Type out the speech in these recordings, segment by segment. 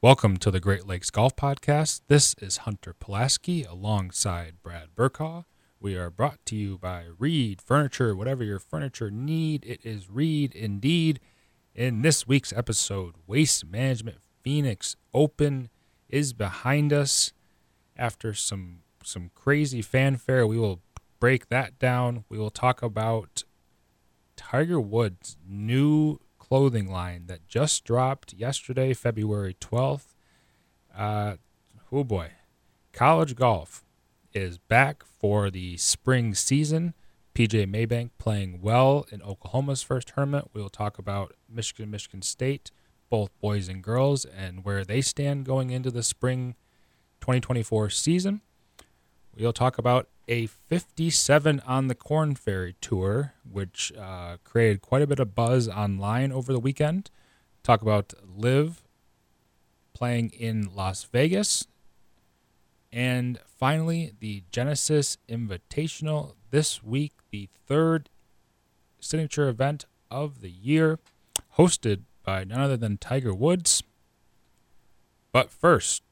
Welcome to the Great Lakes Golf Podcast. This is Hunter Pulaski alongside Brad Burkaw. We are brought to you by Reed Furniture. Whatever your furniture need, it is Reed indeed. In this week's episode, Waste Management Phoenix Open is behind us. After some some crazy fanfare, we will break that down. We will talk about Tiger Woods' new clothing line that just dropped yesterday, February 12th. Uh, oh boy. College golf is back for the spring season. PJ Maybank playing well in Oklahoma's first tournament. We will talk about Michigan, Michigan State, both boys and girls, and where they stand going into the spring 2024 season. We'll talk about a 57 on the Korn Ferry tour, which uh, created quite a bit of buzz online over the weekend. Talk about LIV playing in Las Vegas. And finally, the Genesis Invitational this week, the third signature event of the year, hosted by none other than Tiger Woods. But first,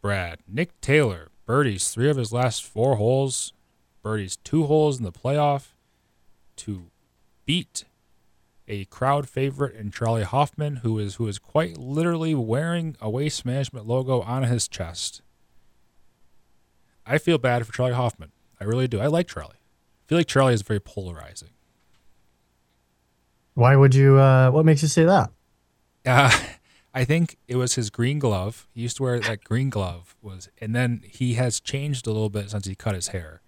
Brad, Nick Taylor birdies three of his last four holes birdies two holes in the playoff to beat a crowd favorite in Charley Hoffman, who is who is quite literally wearing a waste management logo on his chest. I feel bad for Charley Hoffman. I really do. I like Charley. I feel like Charley is very polarizing. Why would you? Uh, what makes you say that? Uh, I think it was his green glove. He used to wear that green glove was, and then he has changed a little bit since he cut his hair.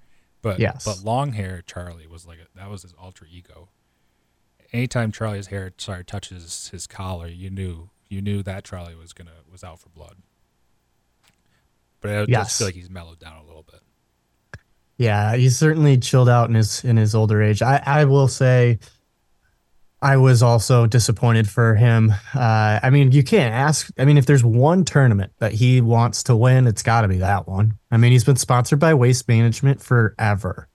But yes. but long hair Charley was like a, that was his alter ego. Anytime Charley's hair sorry touches his collar, you knew you knew that Charley was gonna was out for blood. But I yes. just feel like he's mellowed down a little bit. Yeah, he's certainly chilled out in his in his older age. I I will say I was also disappointed for him. Uh, I mean, you can't ask. I mean, if there's one tournament that he wants to win, it's got to be that one. I mean, he's been sponsored by Waste Management forever,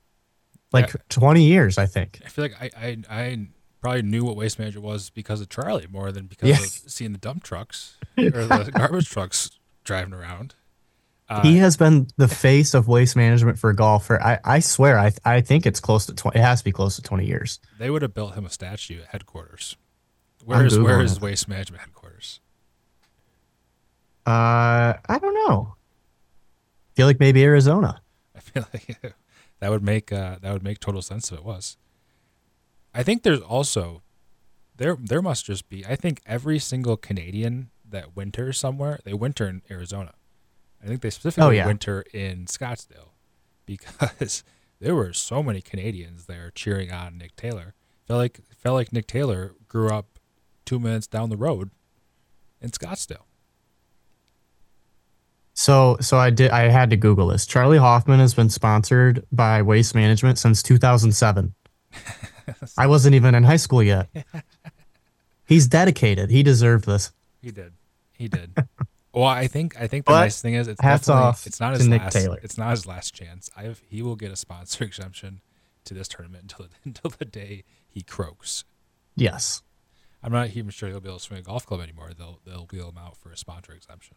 like yeah. 20 years, I think. I feel like I, I, I probably knew what Waste Management was because of Charley more than because yeah. of seeing the dump trucks or the garbage trucks driving around. Uh, he has been the face of waste management for golf for I, I swear I I think it's close to 20 it has to be close to 20 years. They would have built him a statue at headquarters. Where is where is waste management headquarters? Uh I don't know. I feel like maybe Arizona. I feel like that would make uh, that would make total sense if it was. I think there's also there there must just be I think every single Canadian that winters somewhere, they winter in Arizona. I think they specifically oh, yeah. winter in Scottsdale because there were so many Canadians there cheering on Nick Taylor. Felt like felt like Nick Taylor grew up two minutes down the road in Scottsdale. So so I did I had to Google this. Charley Hoffman has been sponsored by Waste Management since 2007. I wasn't even in high school yet. He's dedicated. He deserved this. He did. He did. Well, I think I think the but nice thing is it's hats off. It's not his Nick last. Taylor. It's not his last chance. I have, he will get a sponsor exemption to this tournament until until the day he croaks. Yes. I'm not even sure he'll be able to swing a golf club anymore. They'll they'll wheel him out for a sponsor exemption.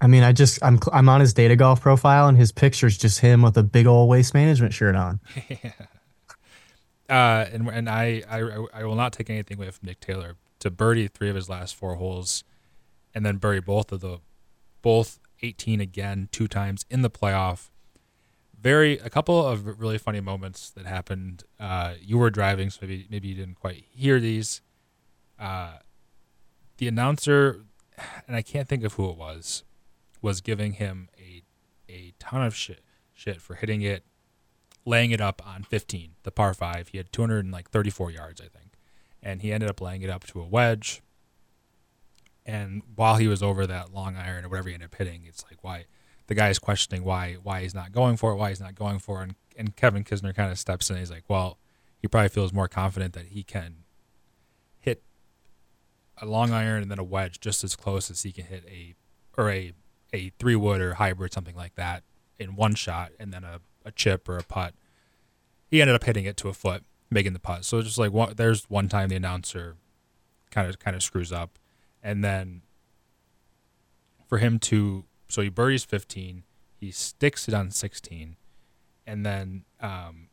I mean, I just I'm I'm on his data golf profile and his picture's just him with a big old waste management shirt on. yeah. Uh, and and I, I I will not take anything away from Nick Taylor to birdie three of his last four holes and then bury both of the both 18 again two times in the playoff. Very a couple of really funny moments that happened. Uh, you were driving, so maybe maybe you didn't quite hear these. Uh, the announcer, and I can't think of who it was, was giving him a a ton of shit shit for hitting it, laying it up on 15, the par five. He had 234 yards, I think, and he ended up laying it up to a wedge and while he was over that long iron or whatever he ended up hitting, it's like why the guy is questioning why why he's not going for it, why he's not going for it. And, and Kevin Kisner kind of steps in. he's like, well, he probably feels more confident that he can hit a long iron and then a wedge just as close as he can hit a or a a three wood or hybrid something like that in one shot, and then a, a chip or a putt. He ended up hitting it to a foot, making the putt. So it's just like one, there's one time the announcer kind of kind of screws up and then for him to so he birdies 15, he sticks it on 16, and then um,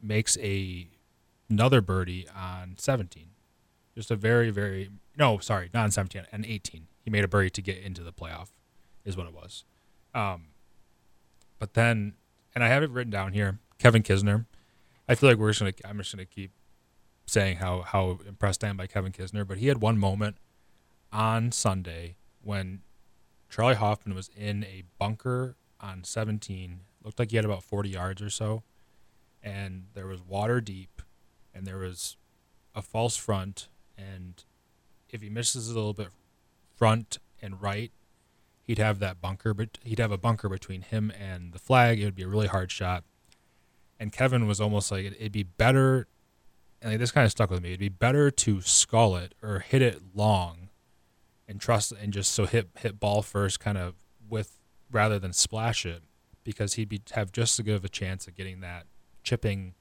makes a another birdie on 17. Just a very very no sorry not on 17 and 18. He made a birdie to get into the playoff, is what it was. Um, but then, and I have it written down here. Kevin Kisner. I feel like we're just gonna. I'm just gonna keep saying how how impressed I am by Kevin Kisner. But he had one moment on Sunday when Charley Hoffman was in a bunker on 17. Looked like he had about 40 yards or so, and there was water deep, and there was a false front, and if he misses a little bit front and right, he'd have that bunker, but he'd have a bunker between him and the flag. It would be a really hard shot. And Kevin was almost like it'd be better, and like this kind of stuck with me. It'd be better to skull it or hit it long, and trust and just so hit hit ball first, kind of with rather than splash it, because he'd be have just as good of a chance of getting that chipping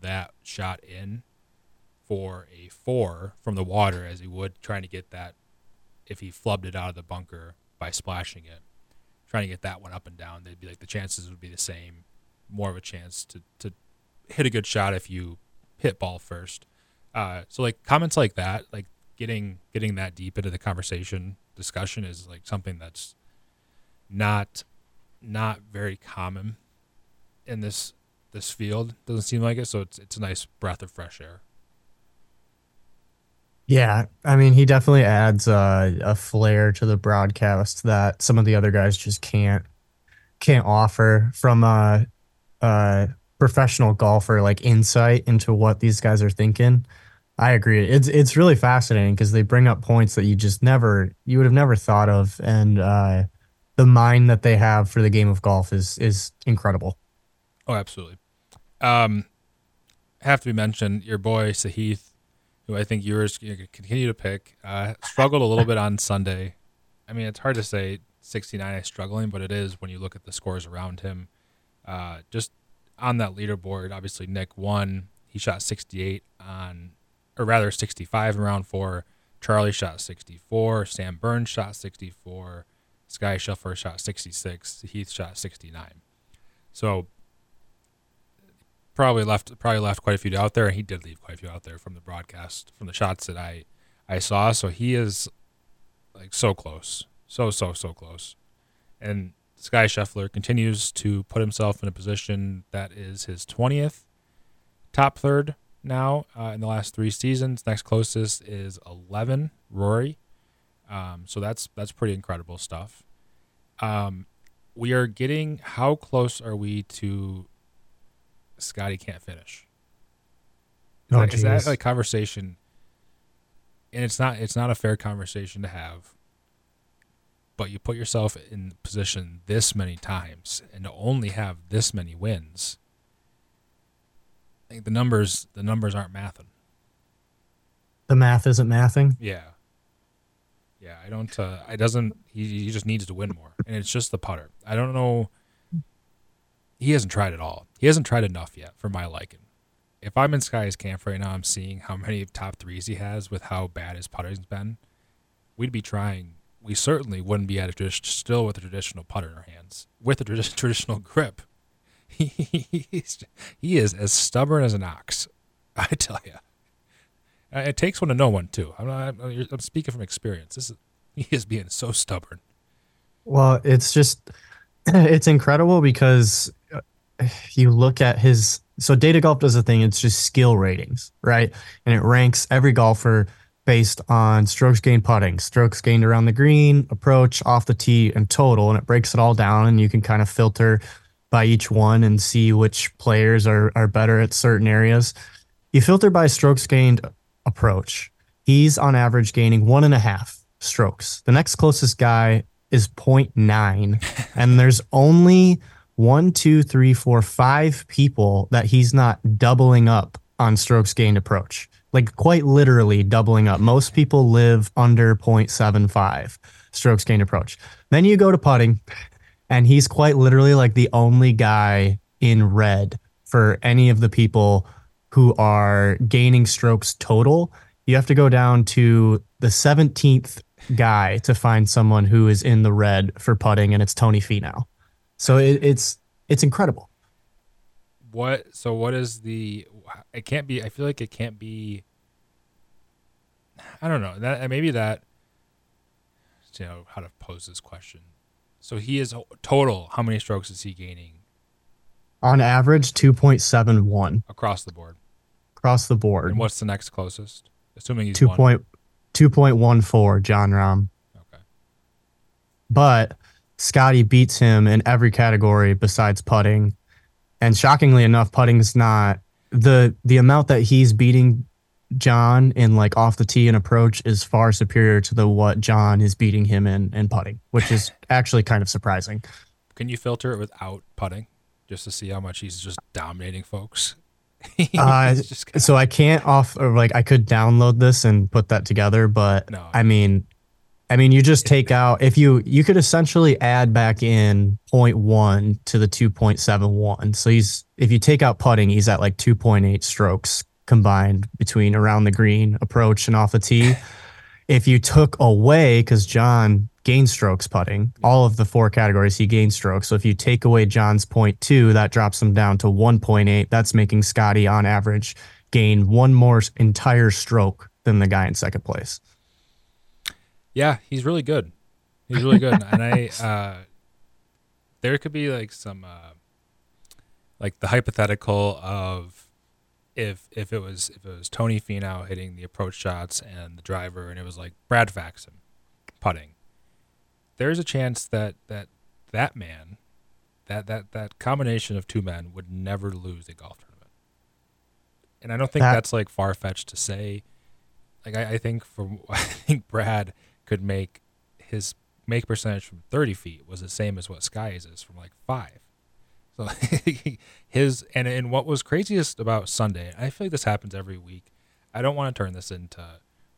that shot in for a four from the water as he would trying to get that if he flubbed it out of the bunker by splashing it, trying to get that one up and down. They'd be like the chances would be the same, more of a chance to to hit a good shot if you hit ball first. Uh, so like comments like that, like getting getting that deep into the conversation discussion is like something that's not not very common in this this field. Doesn't seem like it, so it's it's a nice breath of fresh air. Yeah, I mean, he definitely adds uh, a flair to the broadcast that some of the other guys just can't can't offer from a, a professional golfer like insight into what these guys are thinking. I agree. It's it's really fascinating because they bring up points that you just never you would have never thought of, and uh, the mind that they have for the game of golf is is incredible. Oh, absolutely. Um, have to be mentioned your boy Sahith who I think yours you continue to pick. Uh, struggled a little bit on Sunday. I mean, it's hard to say 69 is struggling, but it is when you look at the scores around him. Uh, just on that leaderboard, obviously Nick won. He shot 68 on, or rather 65 in round four. Charley shot 64. Sam Burns shot 64. Sky Scheffler shot 66. Heath shot 69. So probably left probably left quite a few out there, and he did leave quite a few out there from the broadcast, from the shots that I I saw. So he is like so close, so so so close, and Sky Scheffler continues to put himself in a position that is his twentieth top third now uh, in the last three seasons. Next closest is eleven, Rory. Um, so that's that's pretty incredible stuff. Um, we are getting how close are we to Scotty can't finish. Is, oh, that, is that like conversation? And it's not it's not a fair conversation to have. But you put yourself in position this many times and to only have this many wins. I think the numbers the numbers aren't mathing. The math isn't mathing. Yeah. Yeah, I don't. Uh, I doesn't. He, he just needs to win more, and it's just the putter. I don't know he hasn't tried at all. He hasn't tried enough yet for my liking. If I'm in Sky's camp right now, I'm seeing how many top threes he has with how bad his putting's been. We'd be trying. We certainly wouldn't be at a still with a traditional putter in our hands with a traditional grip. He's, he is as stubborn as an ox. I tell you. Uh, it takes one to know one too. I'm, I'm speaking from experience. This is he is being so stubborn. Well, it's just it's incredible because you look at his so data golf does a thing it's just skill ratings right and it ranks every golfer based on strokes gained putting. Strokes gained around the green approach off the tee and total and it breaks it all down and you can kind of filter by each one and see which players are are better at certain areas. You filter by strokes gained approach. He's on average gaining one and a half strokes. The next closest guy is 0.9 and there's only one, two, three, four, five people that he's not doubling up on strokes gained approach. Like quite literally doubling up. Most people live under 0.75 strokes gained approach. Then you go to putting, and he's quite literally like the only guy in red for any of the people who are gaining strokes total. You have to go down to the 17th guy to find someone who is in the red for putting, and it's Tony Finau. So it, it's it's incredible. What? So what is the? It can't be. I feel like it can't be. I don't know that maybe that. You know how to pose this question. So he is total. How many strokes is he gaining On average, two point seven one across the board? across the board. And what's the next closest? Assuming he's Two point two point one four, Jon Rahm. Okay. But Scotty beats him in every category besides putting. And shockingly enough, putting's not the the amount that he's beating Jon in like off the tee and approach is far superior to the what Jon is beating him in in putting, which is actually kind of surprising. Can you filter it without putting, just to see how much he's just dominating folks? Uh, just kinda- So I can't off or like I could download this and put that together, but No. I mean, I mean, you just take out if you you could essentially add back in 0.1 to the 2.71. So he's if you take out putting, he's at like 2.8 strokes combined between around the green, approach, and off the tee. if you took away, because Jon gained strokes putting, all of the four categories he gained strokes. So if you take away Jon's point 0.2, that drops him down to 1.8. That's making Scotty on average gain one more entire stroke than the guy in second place. Yeah, he's really good. He's really good, and I uh, there could be like some uh, like the hypothetical of if if it was if it was Tony Finau hitting the approach shots and the driver, and it was like Brad Faxon putting. There's a chance that that that man, that that that combination of two men would never lose a golf tournament. And I don't think That- that's like far fetched to say. Like I, I think from I think Brad could make his make percentage from 30 feet was the same as what Sky's is from like five. So his and and what was craziest about Sunday, I feel like this happens every week. I don't want to turn this into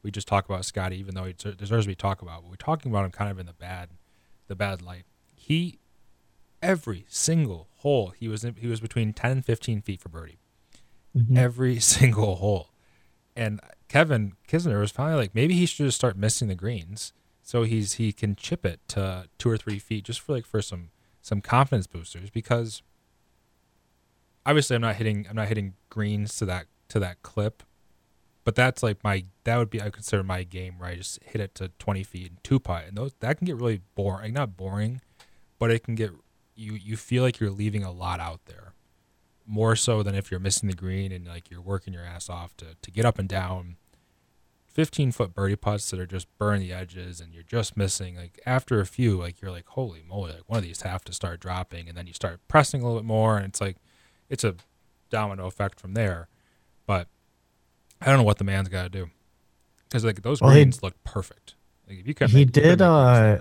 we just talk about Scotty, even though he deserves to be talked about. But we're talking about him kind of in the bad, the bad light. He every single hole he was in, he was between 10 and 15 feet for birdie mm-hmm. every single hole. And Kevin Kisner was finally like, maybe he should just start missing the greens, so he's he can chip it to two or three feet just for like for some some confidence boosters because obviously I'm not hitting I'm not hitting greens to that to that clip, but that's like my that would be I consider my game where I just hit it to 20 feet and two putt, and those that can get really boring. Not boring, but it can get you you feel like you're leaving a lot out there more so than if you're missing the green and like you're working your ass off to, to get up and down 15 foot birdie putts that are just burning the edges and you're just missing like after a few like you're like holy moly like one of these have to start dropping and then you start pressing a little bit more and it's like it's a domino effect from there but i don't know what the man's got to do because like those Well, he- greens look perfect like if you can He did, uh,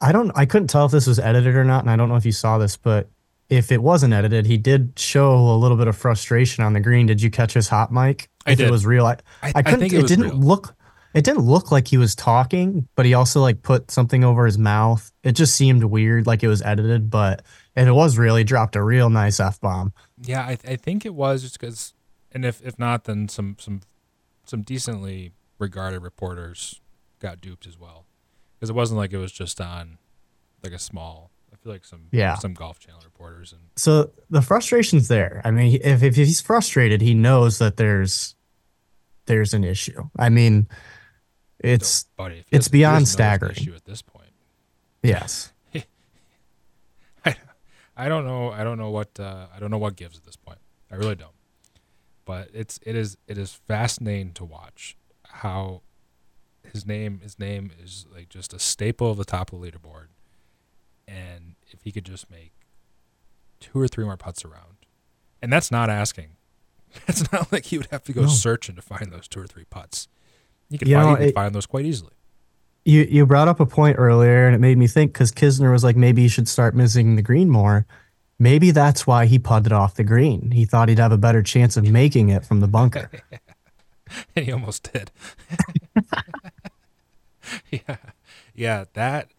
I don't I couldn't tell if this was edited or not, and I don't know if you saw this, but if it wasn't edited, he did show a little bit of frustration on the green. Did you catch his hot mic? I if did. it was real, I, I, I couldn't. think it, it, didn't real. look. It didn't look like he was talking, but he also like put something over his mouth. It just seemed weird, like it was edited. But if it was real, he dropped a real nice f bomb. Yeah, I, I think it was just because, and if if not, then some some some decently regarded reporters got duped as well, because it wasn't like it was just on like a small. I feel like some Yeah. some golf channel reporters and So the frustration's there. I mean, if if he's frustrated, he knows that there's there's an issue. I mean, it's buddy. If it's beyond doesn't know there's an staggering. Issue at this point. yes. I, I don't know. I don't know what uh, I don't know what gives at this point. I really don't. But it's it is it is fascinating to watch how his name his name is like just a staple of the top of the leaderboard, and if he could just make two or three more putts around, and that's not asking. It's not like he would have to go No. searching to find those two or three putts. He could You find, know, could it- find those quite easily. You you brought up a point earlier, and it made me think because Kisner was like, maybe he should start missing the green more. Maybe that's why he putted off the green. He thought he'd have a better chance of making it from the bunker. and he almost did. yeah, yeah. That.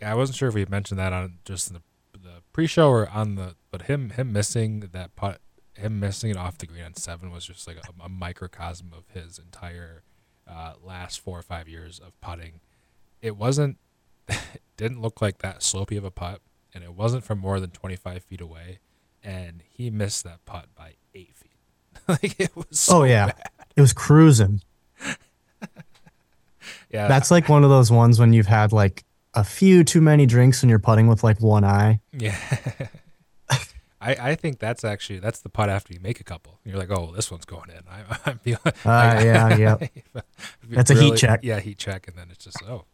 Yeah, I wasn't sure if we mentioned that on just the the pre-show or on the, but him him missing that putt, him missing it off the green on seven was just like a, a microcosm of his entire uh, last four or five years of putting. It wasn't, it didn't look like that slopey of a putt, and it wasn't from more than 25 feet away. And he missed that putt by eight feet. like it was. So oh yeah, bad. it was cruising. yeah. That's like one of those ones when you've had like a few too many drinks and you're putting with like one eye. Yeah. I, I think that's actually that's the putt after you make a couple. You're like, oh, this one's going in. I, I'm feeling. Uh, yeah, yeah. That's a heat check. Yeah, heat check, and then it's just oh,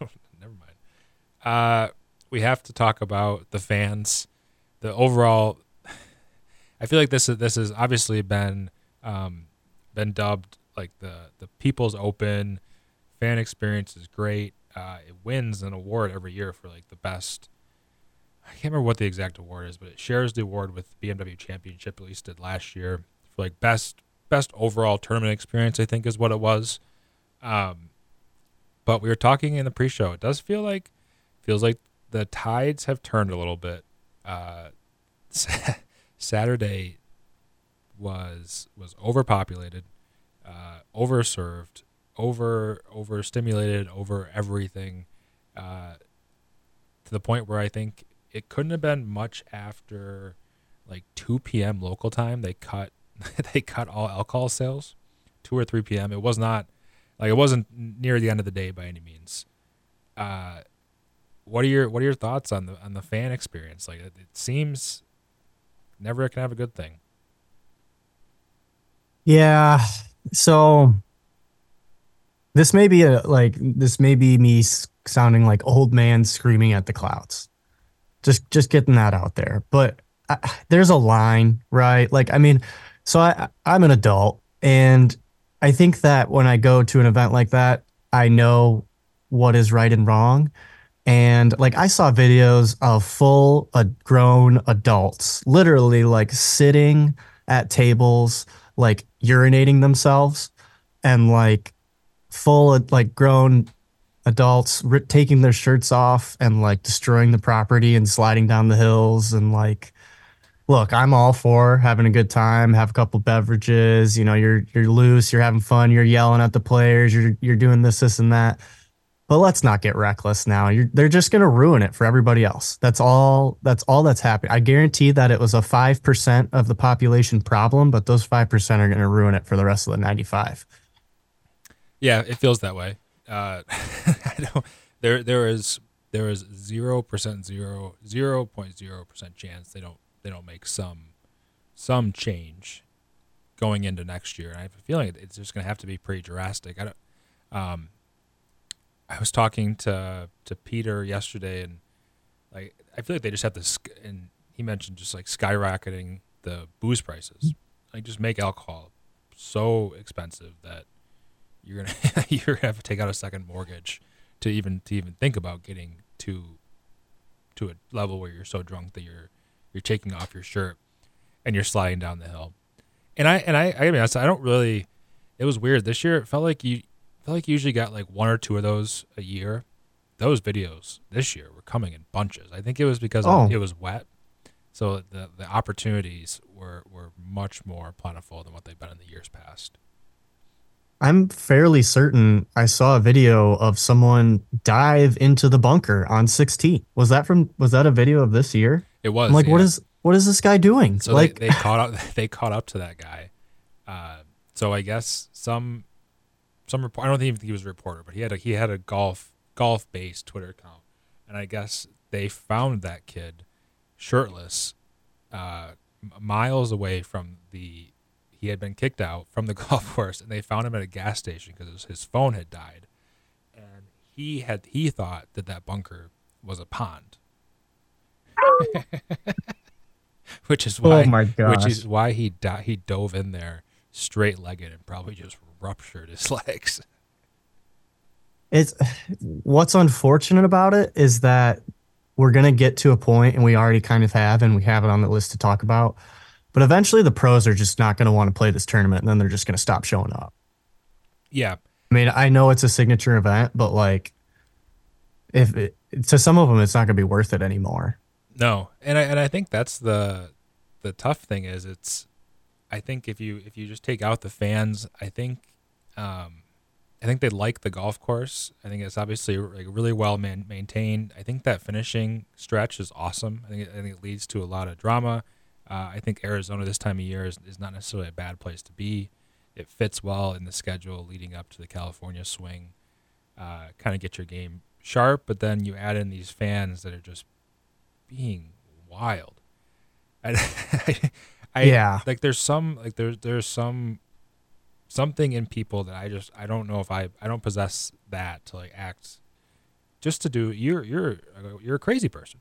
never mind. Uh, we have to talk about the fans. The overall, I feel like this is this has obviously been um, been dubbed like the the People's Open. Fan experience is great. Uh, it wins an award every year for like the best I can't remember what the exact award is, but it shares the award with BMW Championship. At least did last year for like best best overall tournament experience. I think is what it was. Um, but we were talking in the pre-show. It does feel like feels like the tides have turned a little bit. Uh, Saturday was was overpopulated, uh, overserved, over overstimulated, over everything, uh, to the point where I think it couldn't have been much after like 2 p.m. local time. They cut they cut all alcohol sales, 2 or 3 p.m. It was not like it wasn't near the end of the day by any means. Uh, what are your what are your thoughts on the on the fan experience? Like it, it seems never can have a good thing. Yeah. So this may be a like this may be me sounding like old man screaming at the clouds. Just just getting that out there. But I, there's a line, right? Like I mean, so I I'm an adult and I think that when I go to an event like that, I know what is right and wrong. And like I saw videos of full uh, grown adults literally like sitting at tables, like urinating themselves and like full like grown adults r- taking their shirts off and like destroying the property and sliding down the hills and like look i'm all for having a good time have a couple beverages you know you're you're loose you're having fun you're yelling at the players you're you're doing this this and that. But let's not get reckless now. You're, they're just going to ruin it for everybody else. That's all that's all that's happening. I guarantee that it was a 5% of the population problem but those 5% are going to ruin it for the rest of the 95 yeah it feels that way uh, I don't, there there is there is zero percent zero zero point zero percent chance they don't they don't make some some change going into next year. And I have a feeling it's just going to have to be pretty drastic. I don't. Um, I was talking to to Peter yesterday, and like I feel like they just have to. And he mentioned just like skyrocketing the booze prices. Like just make alcohol so expensive that you're gonna you're gonna have to take out a second mortgage to even to even think about getting to to a level where you're so drunk that you're you're taking off your shirt and you're sliding down the hill. And I and I I mean I don't really. It was weird this year. It felt like you felt like you usually got like one or two of those a year. Those videos this year were coming in bunches. I think it was because Oh. it was wet, so the the opportunities were were much more plentiful than what they've been in the years past. I'm fairly certain I saw a video of someone dive into the bunker on 16. Was that from was that a video of this year? It was I'm like, what yeah. is what is this guy doing? So like they, they caught up. They caught up to that guy. Uh, so I guess some some report. I don't even think he was a reporter, but he had a he had a golf golf based Twitter account, and I guess they found that kid shirtless, uh, miles away from the. He had been kicked out from the golf course, and they found him at a gas station because his phone had died, and he had he thought that that bunker was a pond. which is why Oh my gosh. which is why he di- he dove in there straight legged and probably just ruptured his legs. it's what's unfortunate about it is that we're going to get to a point and we already kind of have and we have it on the list to talk about but eventually the pros are just not going to want to play this tournament and then they're just going to stop showing up Yeah, i mean i know it's a signature event but like if it, to some of them it's not going to be worth it anymore no, and I and I think that's the the tough thing is it's I think if you if you just take out the fans, I think um, I think they like the golf course. I think it's obviously like really well man- maintained. I think that finishing stretch is awesome. I think it, I think it leads to a lot of drama. Uh, I think Arizona this time of year is, is not necessarily a bad place to be. It fits well in the schedule leading up to the California swing. Uh, kind of get your game sharp, but then you add in these fans that are just being wild. I, I, Yeah. like there's some like there's there's some something in people that I just I don't know if I I don't possess that to like act just to do you're you're you're a crazy person.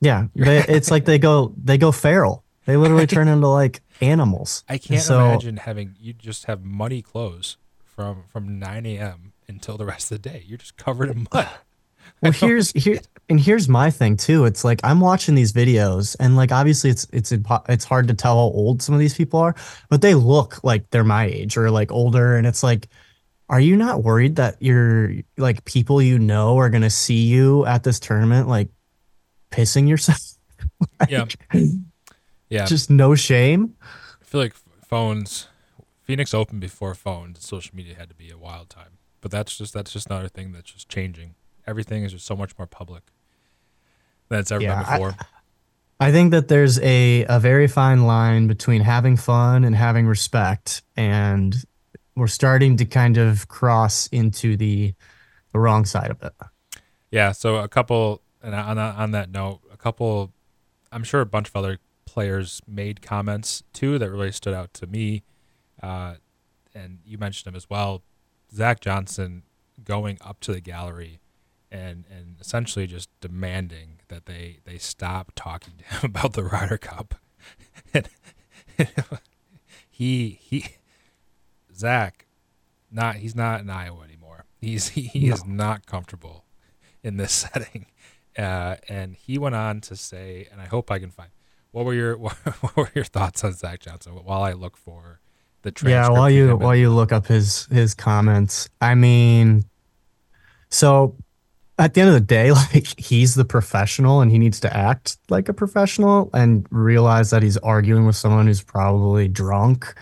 Yeah, they, it's like they go they go feral. They literally turn into like animals. I can't So- imagine having you just have muddy clothes from from 9 a.m. until the rest of the day. You're just covered in mud. Well, here's here and here's my thing too. It's like I'm watching these videos, and like obviously it's it's it's hard to tell how old some of these people are, but they look like they're my age or like older, and it's like, are you not worried that you're like people you know are gonna see you at this tournament like pissing yourself? Yeah. Yeah, Just no shame. I feel like phones, Phoenix opened before phones, social media had to be a wild time. But that's just that's just another thing that's just changing. Everything is just so much more public than it's ever Yeah, been before. I think that there's a, a very fine line between having fun and having respect, and we're starting to kind of cross into the the wrong side of it. Yeah, so a couple, and on on that note, a couple, I'm sure a bunch of other players made comments too that really stood out to me, uh, and you mentioned them as well. Zach Johnson going up to the gallery and and essentially just demanding that they they stop talking to him about the Ryder Cup. and he he Zach, not he's not in Iowa anymore. He's he, he is not comfortable in this setting. Uh, and he went on to say, and I hope I can find. What were your what were your thoughts on Zach Johnson while I look for the Yeah, while you while you look up his his comments, I mean, so at the end of the day, like he's the professional and he needs to act like a professional and realize that he's arguing with someone who's probably drunk.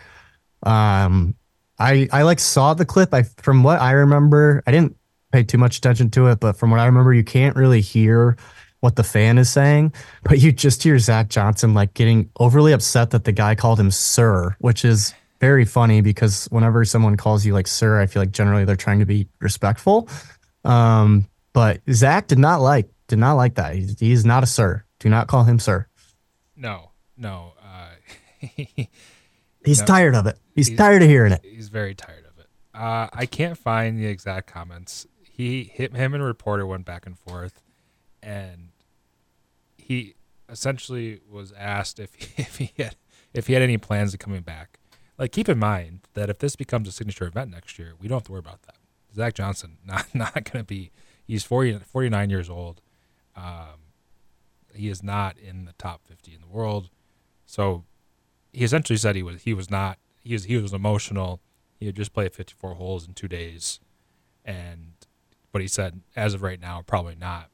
Um, I I like saw the clip. I from what I remember, I didn't pay too much attention to it, but from what I remember, you can't really hear what the fan is saying, but you just hear Zach Johnson like getting overly upset that the guy called him sir, which is very funny because whenever someone calls you like sir, I feel like generally they're trying to be respectful. Um, but Zach did not like did not like that. He's, he's not a sir. Do not call him sir. no, no, uh, He's No. tired of it. He's, He's- tired of hearing it. he's very tired of it. Uh, I can't find the exact comments. He hit him and reporter went back and forth, and he essentially was asked if if he had if he had any plans of coming back. Like, keep in mind that if this becomes a signature event next year, we don't have to worry about that. Zach Johnson not not going to be. He's 40, 49 years old. Um, he is not in the top fifty in the world. So he essentially said he was he was not he was he was emotional. He had just played 54 holes in two days, and but he said as of right now probably not.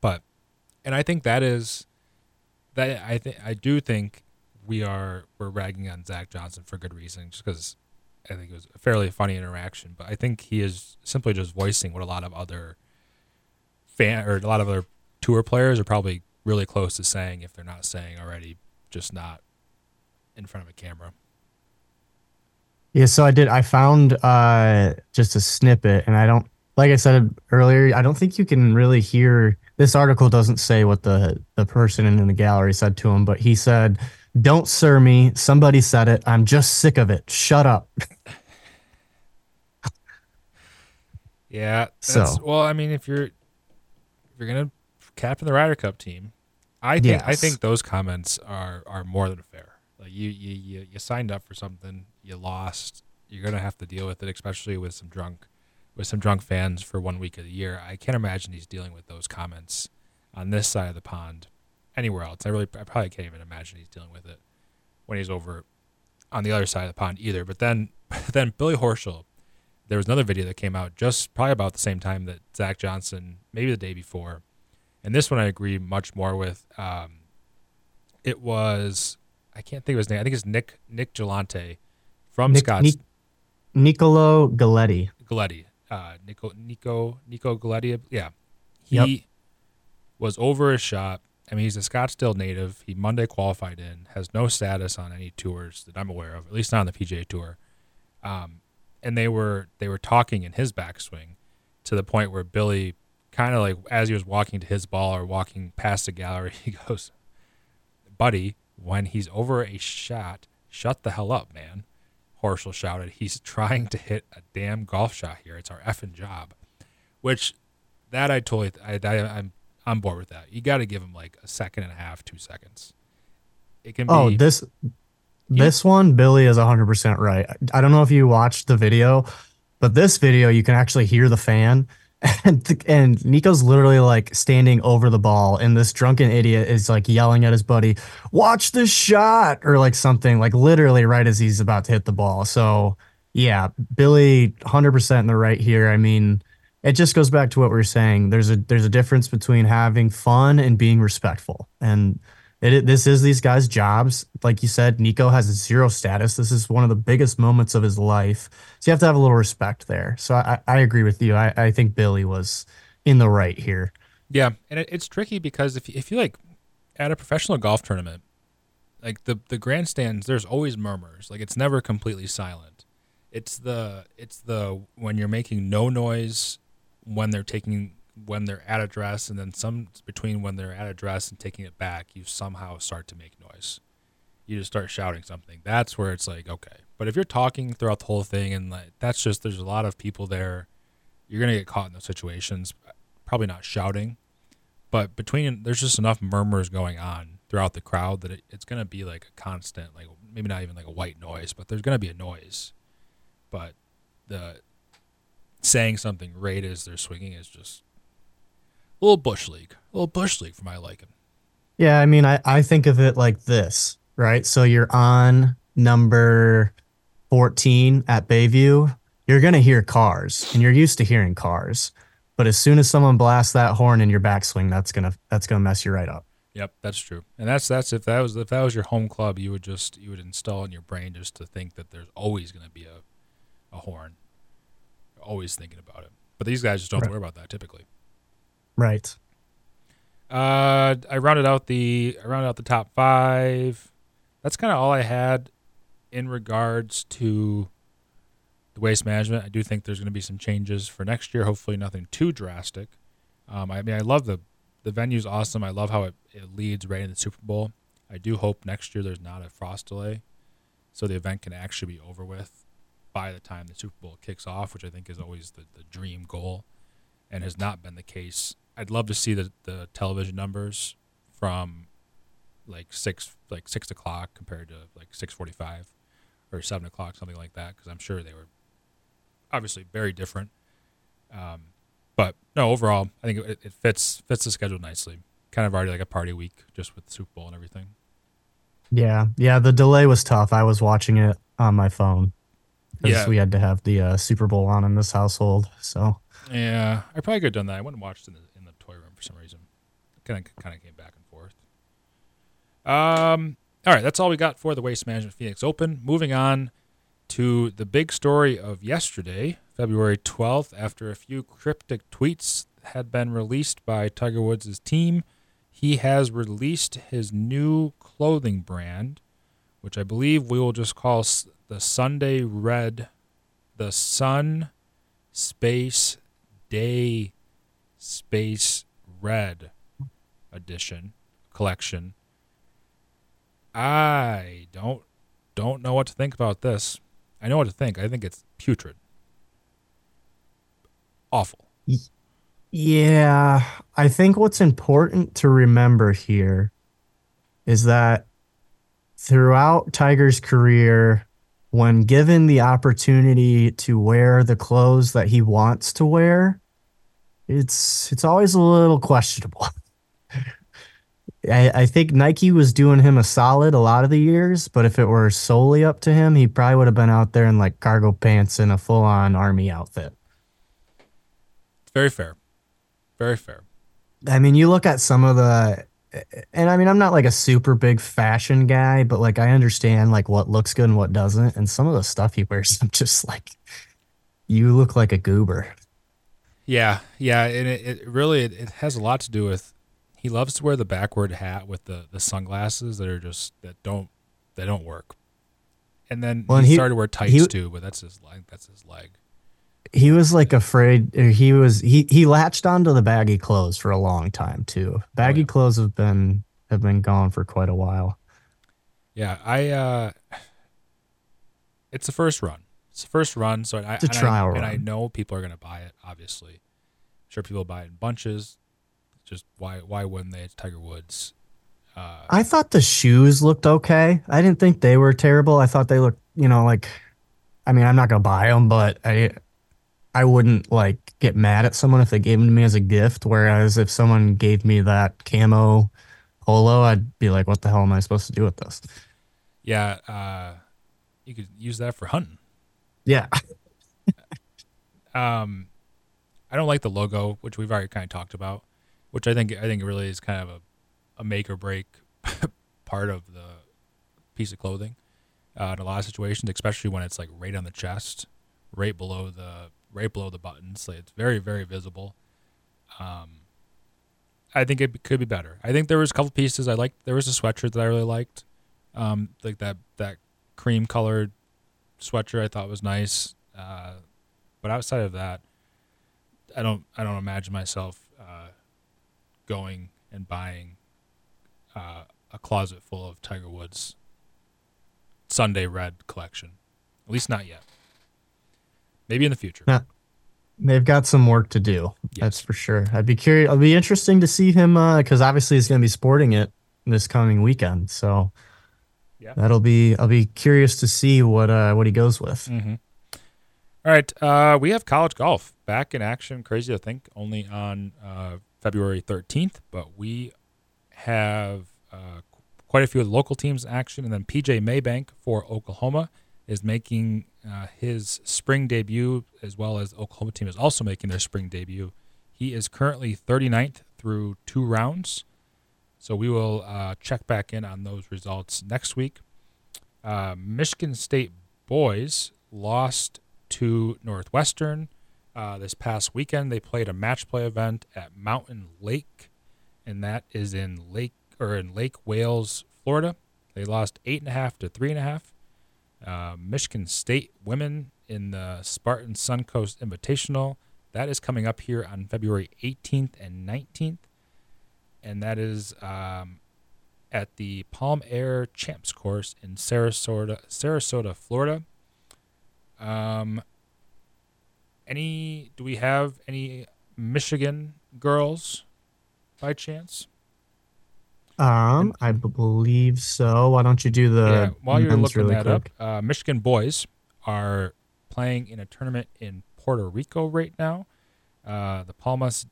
But and I think that is that I think I do think we are we're ragging on Zach Johnson for good reason, just because I think it was a fairly funny interaction. But I think he is simply just voicing what a lot of other fan or a lot of other tour players are probably really close to saying if they're not saying already, just not in front of a camera. Yeah, so I did. I found uh, just a snippet, and I don't, like I said earlier, I don't think you can really hear. This article doesn't say what the the person in the gallery said to him, but he said, "Don't sir me. Somebody said it. I'm just sick of it. Shut up." Yeah. So- That's, well, I mean, if you're if you're gonna captain the Ryder Cup team, I think I think those comments are are more than fair. Like you you you, you signed up for something, you lost, you're gonna have to deal with it, especially with some drunk with some drunk fans for one week of the year. I can't imagine he's dealing with those comments on this side of the pond anywhere else. I really I probably can't even imagine he's dealing with it when he's over on the other side of the pond either. But then then Billy Horschel there was another video that came out just probably about the same time that Zach Johnson, maybe the day before. And this one I agree much more with. Um, it was I can't think of his name. I think it's Nick Nick Gelante from Nick, Scotts. Nick, Nicolo Galletti. Galletti, uh, Nico, Nico, Nico Galletti. Yeah, he yep. was over a shot. I mean, he's a Scottsdale native. He Monday qualified in, has no status on any tours that I'm aware of, at least not on the PGA Tour. Um, and they were they were talking in his backswing to the point where Billy kind of like as he was walking to his ball or walking past the gallery, he goes, "Buddy, when he's over a shot, shut the hell up, man." Horschel shouted, "He's trying to hit a damn golf shot here. It's our effing job." Which that I totally I, I I'm I'm bored with that. You got to give him like a second and a half, two seconds. It can. Be oh, be, this this one, Billy is 100% right. I don't know if you watched the video, but this video, you can actually hear the fan. And, and Nico's literally like standing over the ball, and this drunken idiot is like yelling at his buddy, Watch the shot, or like something, like literally right as he's about to hit the ball. So, yeah, Billy 100% in the right here. I mean, it just goes back to what we are saying. There's a there's a difference between having fun and being respectful. And it, this is these guys' jobs. Like you said, Nico has zero status. This is one of the biggest moments of his life. So you have to have a little respect there. So I, I agree with you. I, I think Billy was in the right here. Yeah. And it, it's tricky because if, if you like at a professional golf tournament, like the, the grandstands, there's always murmurs. Like it's never completely silent. It's the, it's the, when you're making no noise when they're taking when they're at address and then some between when they're at address and taking it back, you somehow start to make noise. You just start shouting something. That's where it's like, okay. But if you're talking throughout the whole thing and like that's just there's a lot of people there, you're gonna get caught in those situations. Probably not shouting, but between there's just enough murmurs going on throughout the crowd that it, it's gonna be like a constant, like maybe not even like a white noise, but there's gonna be a noise. But the saying something right as they're swinging is just a little bush league, a little bush league for my liking. Yeah, I mean, I, I think of it like this, right? So you're on number 14 at Bayview, you're going to hear cars and you're used to hearing cars. But as soon as someone blasts that horn in your backswing, that's going to that's going to mess you right up. Yep, that's true. And that's that's if that was if that was your home club, you would just you would install in your brain just to think that there's always going to be a a horn. You're always thinking about it. But these guys just don't right. worry about that typically. Right. Uh, I rounded out the I rounded out the top five. That's kind of all I had in regards to the waste management. I do think there's going to be some changes for next year. Hopefully, nothing too drastic. Um, I mean, I love the the venue's awesome. I love how it, it leads right into the Super Bowl. I do hope next year there's not a frost delay, so the event can actually be over with by the time the Super Bowl kicks off, which I think is always the, the dream goal, and has not been the case I'd love to see the, the television numbers from like six like six o'clock compared to like six forty five or seven o'clock something like that because I'm sure they were obviously very different. Um, but no, overall, I think it, it, fits fits the schedule nicely. Kind of already like a party week just with the Super Bowl and everything. Yeah, yeah. The delay was tough. I was watching it on my phone because yeah. we had to have the uh, Super Bowl on in this household. So yeah, I probably could have done that. I went and watched it in the some reason. Kind of kind of came back and forth. Um. All right, that's all we got for the Waste Management Phoenix Open. Moving on to the big story of yesterday, February 12th, after a few cryptic tweets had been released by Tiger Woods' team, he has released his new clothing brand, which I believe we will just call the Sunday Red, the Sun Space Day Space Red edition collection. I don't don't know what to think about this. I know what to think. I think it's putrid. Awful. Yeah, I think what's important to remember here is that throughout Tiger's career, when given the opportunity to wear the clothes that he wants to wear, it's it's always a little questionable. I, I think Nike was doing him a solid a lot of the years, but if it were solely up to him, he probably would have been out there in like cargo pants and a full on army outfit. Very fair. Very fair. I mean, you look at some of the and I mean, I'm not like a super big fashion guy, but like I understand like what looks good and what doesn't. And some of the stuff he wears, I'm just like, you look like a goober. Yeah, yeah, and it, it really it, it has a lot to do with he loves to wear the backward hat with the the sunglasses that are just that don't they don't work. And then well, he, he, started to wear tights he, too, but that's his leg. That's his leg. He was like afraid. he was he he latched onto the baggy clothes for a long time too. Baggy oh, yeah. clothes have been have been gone for quite a while. Yeah, I. uh It's the first run. It's the first run, so I, it's a trial I, run. and I know people are going to buy it. Obviously, I'm sure people buy it in bunches. Just why why wouldn't they? It's Tiger Woods. Uh, I thought the shoes looked okay. I didn't think they were terrible. I thought they looked, you know, like. I mean, I'm not gonna buy them, but I, I wouldn't like get mad at someone if they gave them to me as a gift. Whereas if someone gave me that camo polo, I'd be like, "What the hell am I supposed to do with this?" Yeah, uh, you could use that for hunting. Yeah. um, I don't like the logo, which we've already kind of talked about, which I think I think really is kind of a, a make or break part of the piece of clothing uh, in a lot of situations, especially when it's like right on the chest, right below the right below the buttons. Like it's very very visible. Um, I think it could be better. I think there was a couple pieces I liked. There was a sweatshirt that I really liked, um, like that that cream colored sweatshirt I thought was nice. Uh, but outside of that, I don't I don't imagine myself uh, going and buying uh, a closet full of Tiger Woods Sunday Red collection. At least not yet. Maybe in the future. Yeah. They've got some work to do. Yes. That's for sure. I'd be curious. It'll be interesting to see him because uh, obviously he's going to be sporting it this coming weekend. So yeah. That'll be I'll be curious to see what uh what he goes with. Mm-hmm. All right, uh, we have college golf back in action. Crazy to think, only on uh, February 13th, but we have uh, quite a few of the local teams action, and then PJ Maybank for Oklahoma is making uh, his spring debut, as well as Oklahoma team is also making their spring debut. He is currently 39th through two rounds. So we will uh, check back in on those results next week. Uh, Michigan State boys lost to Northwestern uh, this past weekend. They played a match play event at Mountain Lake, and that is in Lake or in Lake Wales, Florida. They lost eight and a half to three and a half. Uh, Michigan State women in the Spartan Suncoast Invitational. That is coming up here on February 18th and 19th and that is um, at the Palm Aire Champs Course in Sarasota, Sarasota, Florida. Um, any? Do we have any Michigan girls by chance? Um, I believe so. Why don't you do the yeah, while you're looking really that quick. up? Uh, Michigan boys are playing in a tournament in Puerto Rico right now. Uh, the Palmas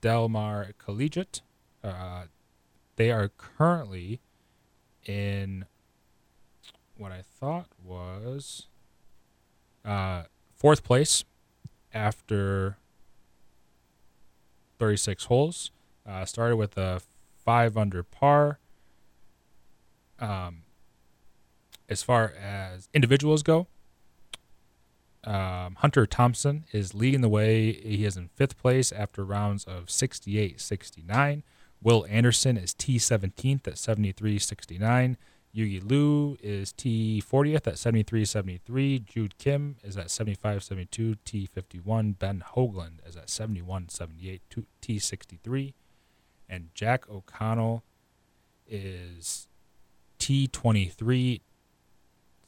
Del Mar Collegiate uh, they are currently in what I thought was uh, fourth place after 36 holes. Uh, started with a five under par. Um, as far as individuals go, um, Hunter Thompson is leading the way. He is in fifth place after rounds of 68 69. Will Anderson is T17th at 73.69. Yugi Liu is T40th at 73.73. Jude Kim is at 75.72. T51. Ben Hoagland is at 71.78. T63. And Jack O'Connell is T23,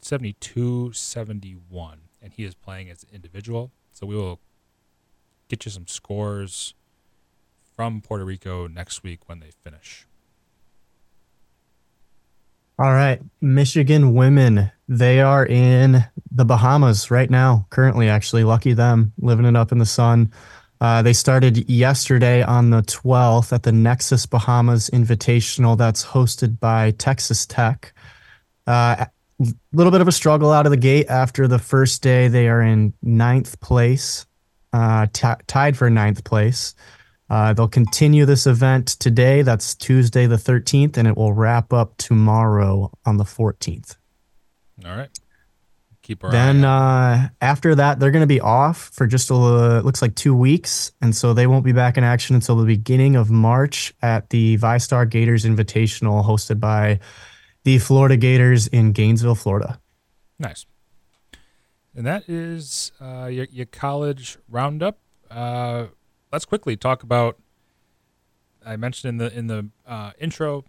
72.71. And he is playing as an individual. So we will get you some scores from Puerto Rico next week when they finish. All right. Michigan women, they are in the Bahamas right now, currently, actually. Lucky them, living it up in the sun. Uh, they started yesterday on the 12th at the Nexus Bahamas Invitational that's hosted by Texas Tech. A uh, little bit of a struggle out of the gate after the first day. They are in ninth place, uh, t- tied for ninth place. Uh, they'll continue this event today. That's Tuesday the 13th, and it will wrap up tomorrow on the 14th. All right. Keep our Then uh, after that, they're going to be off for just a uh, looks like two weeks, and so they won't be back in action until the beginning of March at the ViStar Gators Invitational, hosted by the Florida Gators in Gainesville, Florida. nice. And that is uh, your, your college roundup. Uh, let's quickly talk about. I mentioned in the in the uh, intro,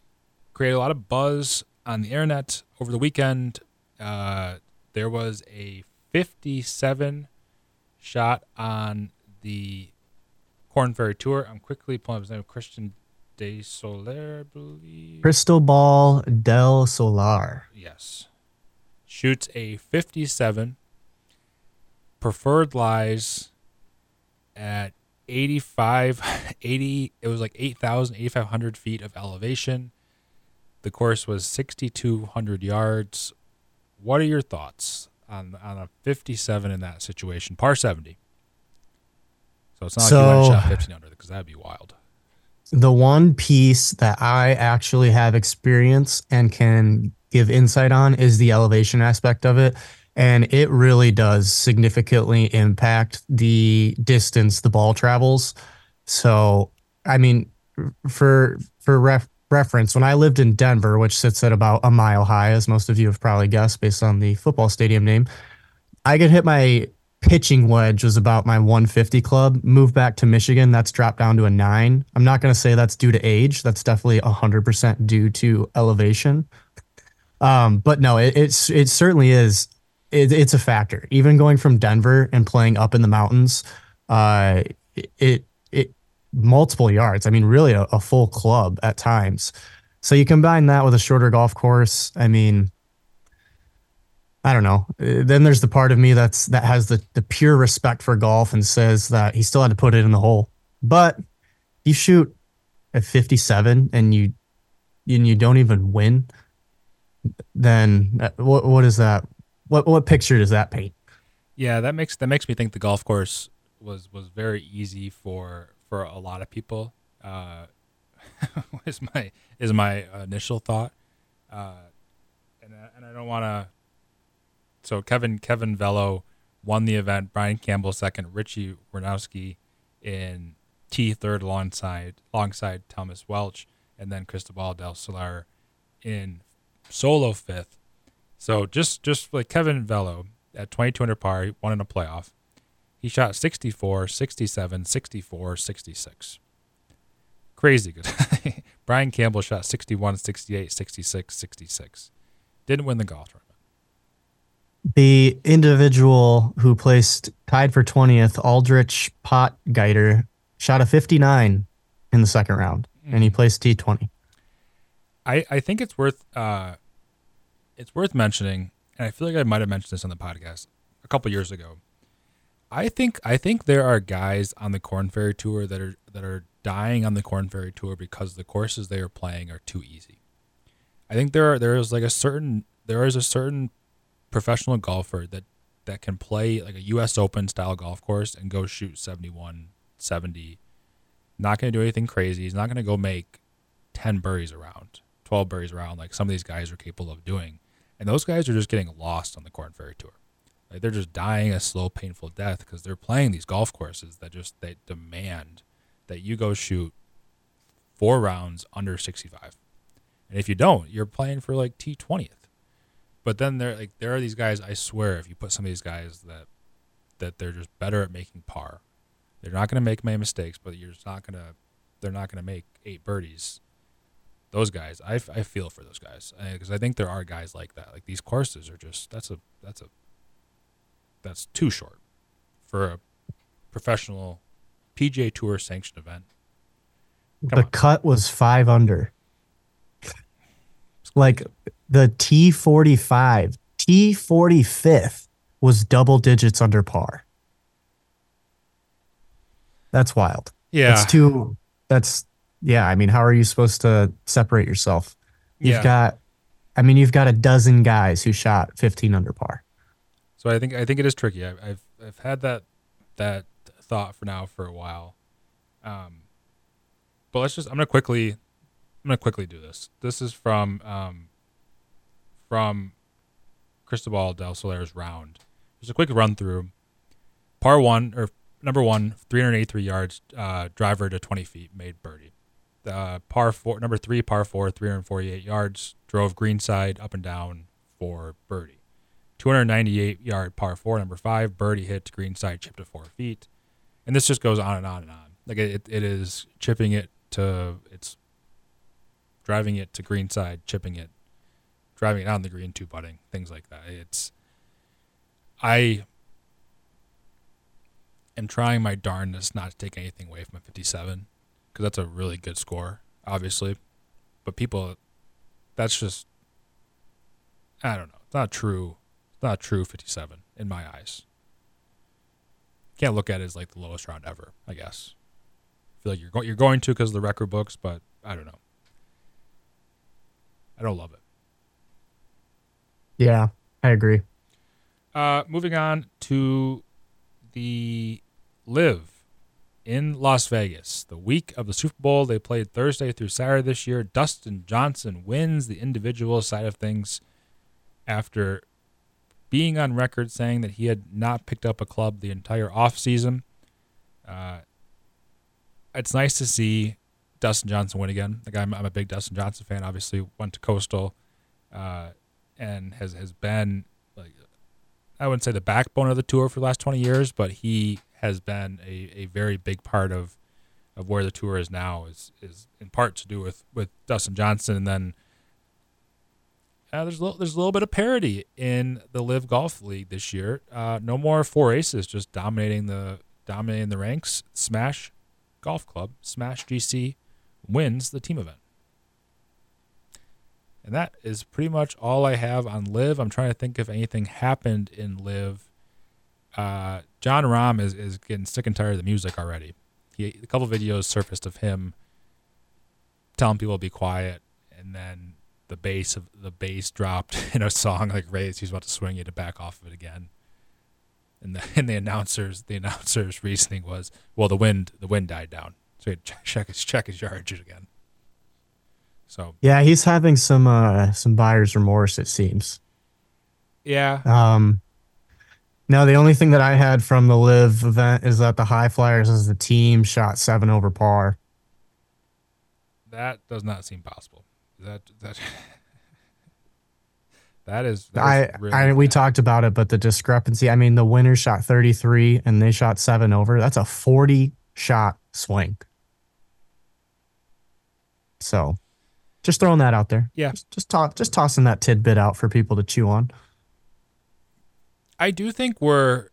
created a lot of buzz on the internet over the weekend. Uh, there was a 57 shot on the Korn Ferry Tour. I'm quickly pulling up his name, Christian De Soler, I believe. Cristobal del Solar. Yes. Shoots a 57. Preferred lies at 85, 80, it was like 8,000, 8,500 feet of elevation. The course was 6,200 yards. What are your thoughts on on a 57 in that situation? Par 70. So it's not like you and So- shot 15 under because that'd be wild. The one piece that I actually have experience and can give insight on is the elevation aspect of it. And it really does significantly impact the distance the ball travels. So, I mean, for for ref, reference, when I lived in Denver, which sits at about a mile high, as most of you have probably guessed based on the football stadium name, I could hit my pitching wedge was about my 150 club. Move back to Michigan, that's dropped down to a nine. I'm not going to say that's due to age. That's definitely 100% due to elevation. Um, but no, it, it's it certainly is. It, it's a factor. Even going from Denver and playing up in the mountains, uh, it it multiple yards. I mean, really a, a full club at times. So you combine that with a shorter golf course. I mean, I don't know. Uh, Then there's the part of me that's that has the the pure respect for golf and says that he still had to put it in the hole. But you shoot at 57 and you and you don't even win, then uh, what what is that? What what picture does that paint? Yeah, that makes that makes me think the golf course was was very easy for for a lot of people. Uh, is my is my initial thought, uh, and and I don't want to. So Kevin Kevin Velo won the event. Brian Campbell second. Richy Werenski in T third alongside alongside Thomas Welch, and then Cristobal del Solar in solo fifth. So just just like Kevin Velo at 2200 par, he won in a playoff. He shot 64, 67, 64, 66. Crazy good. Brian Campbell shot 61, 68, 66, 66. Didn't win the golf tournament. The individual who placed tied for 20th, Aldrich Potgieter, shot a 59 in the second round, and he placed T20. I, I think it's worth uh, it's worth mentioning, and I feel like I might have mentioned this on the podcast a couple years ago. I think I think there are guys on the Korn Ferry Tour that are that are dying on the Korn Ferry Tour because the courses they are playing are too easy. I think there are there is like a certain there is a certain professional golfer that that can play like a US Open style golf course and go shoot 71, 70. Not going to do anything crazy. He's not going to go make 10 birdies around, 12 birdies around like some of these guys are capable of doing. And those guys are just getting lost on the Korn Ferry Tour. Like they're just dying a slow, painful death because they're playing these golf courses that just they demand that you go shoot four rounds under 65. And if you don't, you're playing for like T20th. But then there like there are these guys, I swear, if you put some of these guys that that they're just better at making par. They're not to make many mistakes, but you're just not to they're not to make eight birdies. Those guys, I, I feel for those guys uh, because I think there are guys like that. Like these courses are just that's a that's a that's too short for a professional PGA Tour sanctioned event. Come the on. cut was five under. Like the T45, T45th was double digits under par. That's wild. Yeah, That's too, that's, yeah. I mean, how are you supposed to separate yourself? You've yeah. got, I mean, you've got a dozen guys who shot 15 under par. So I think I think it is tricky. I, I've I've had that that thought for now for a while. Um, but let's just. I'm gonna quickly. I'm gonna quickly do this. This is from um, from Cristobal del Solar's round. Just a quick run through. Par one or number one, 383 yards, uh, driver to 20 feet, made birdie. Uh, par four, number three, par four, 348 yards, drove greenside up and down for birdie. 298 yard par four, number five, birdie hit greenside, chipped to four feet, and this just goes on and on and on. Like it, it is chipping it to it's driving it to greenside, chipping it, driving it on the green, two putting, things like that. It's I am trying my darndest not to take anything away from a 57 because that's a really good score, obviously. But people, that's just, I don't know. It's not true. It's not true 57 in my eyes. Can't look at it as like the lowest round ever. I guess. I feel like you're going you're going to because of the record books, but I don't know. I don't love it. Yeah, I agree. Uh, moving on to the LIV in Las Vegas. The week of the Super Bowl, they played Thursday through Saturday this year. Dustin Johnson wins the individual side of things after being on record saying that he had not picked up a club the entire offseason. Uh, it's nice to see Dustin Johnson win again. Like I'm, I'm a big Dustin Johnson fan. Obviously, went to Coastal, uh, and has has been like I wouldn't say the backbone of the tour for the last 20 years, but he has been a, a very big part of of where the tour is now is is in part to do with with Dustin Johnson and then uh, there's a little, there's a little bit of parity in the LIV Golf League this year. Uh, no more four aces just dominating the dominating the ranks. Smash Golf Club, Smash GC wins the team event. And that is pretty much all I have on LIV. I'm trying to think if anything happened in LIV Uh, Jon Rahm is, is getting sick and tired of the music already. He, a couple videos surfaced of him telling people to be quiet, and then the bass of the bass dropped in a song like "Raise." He's about to swing you to back off of it again. And the and the announcers the announcers' reasoning was, well, the wind the wind died down, so he had to check his check his yardage again. So Yeah, he's having some uh some buyer's remorse, it seems. yeah, Um no, the only thing that I had from the LIV event is that the high flyers as the team shot seven over par. that does not seem possible. That that that is. That I, really I we talked about it, but the discrepancy. I mean, the winner shot 33 and they shot seven over. That's a 40 shot swing. So, just throwing that out there. Yeah. just just, to- just tossing that tidbit out for people to chew on. I do think we're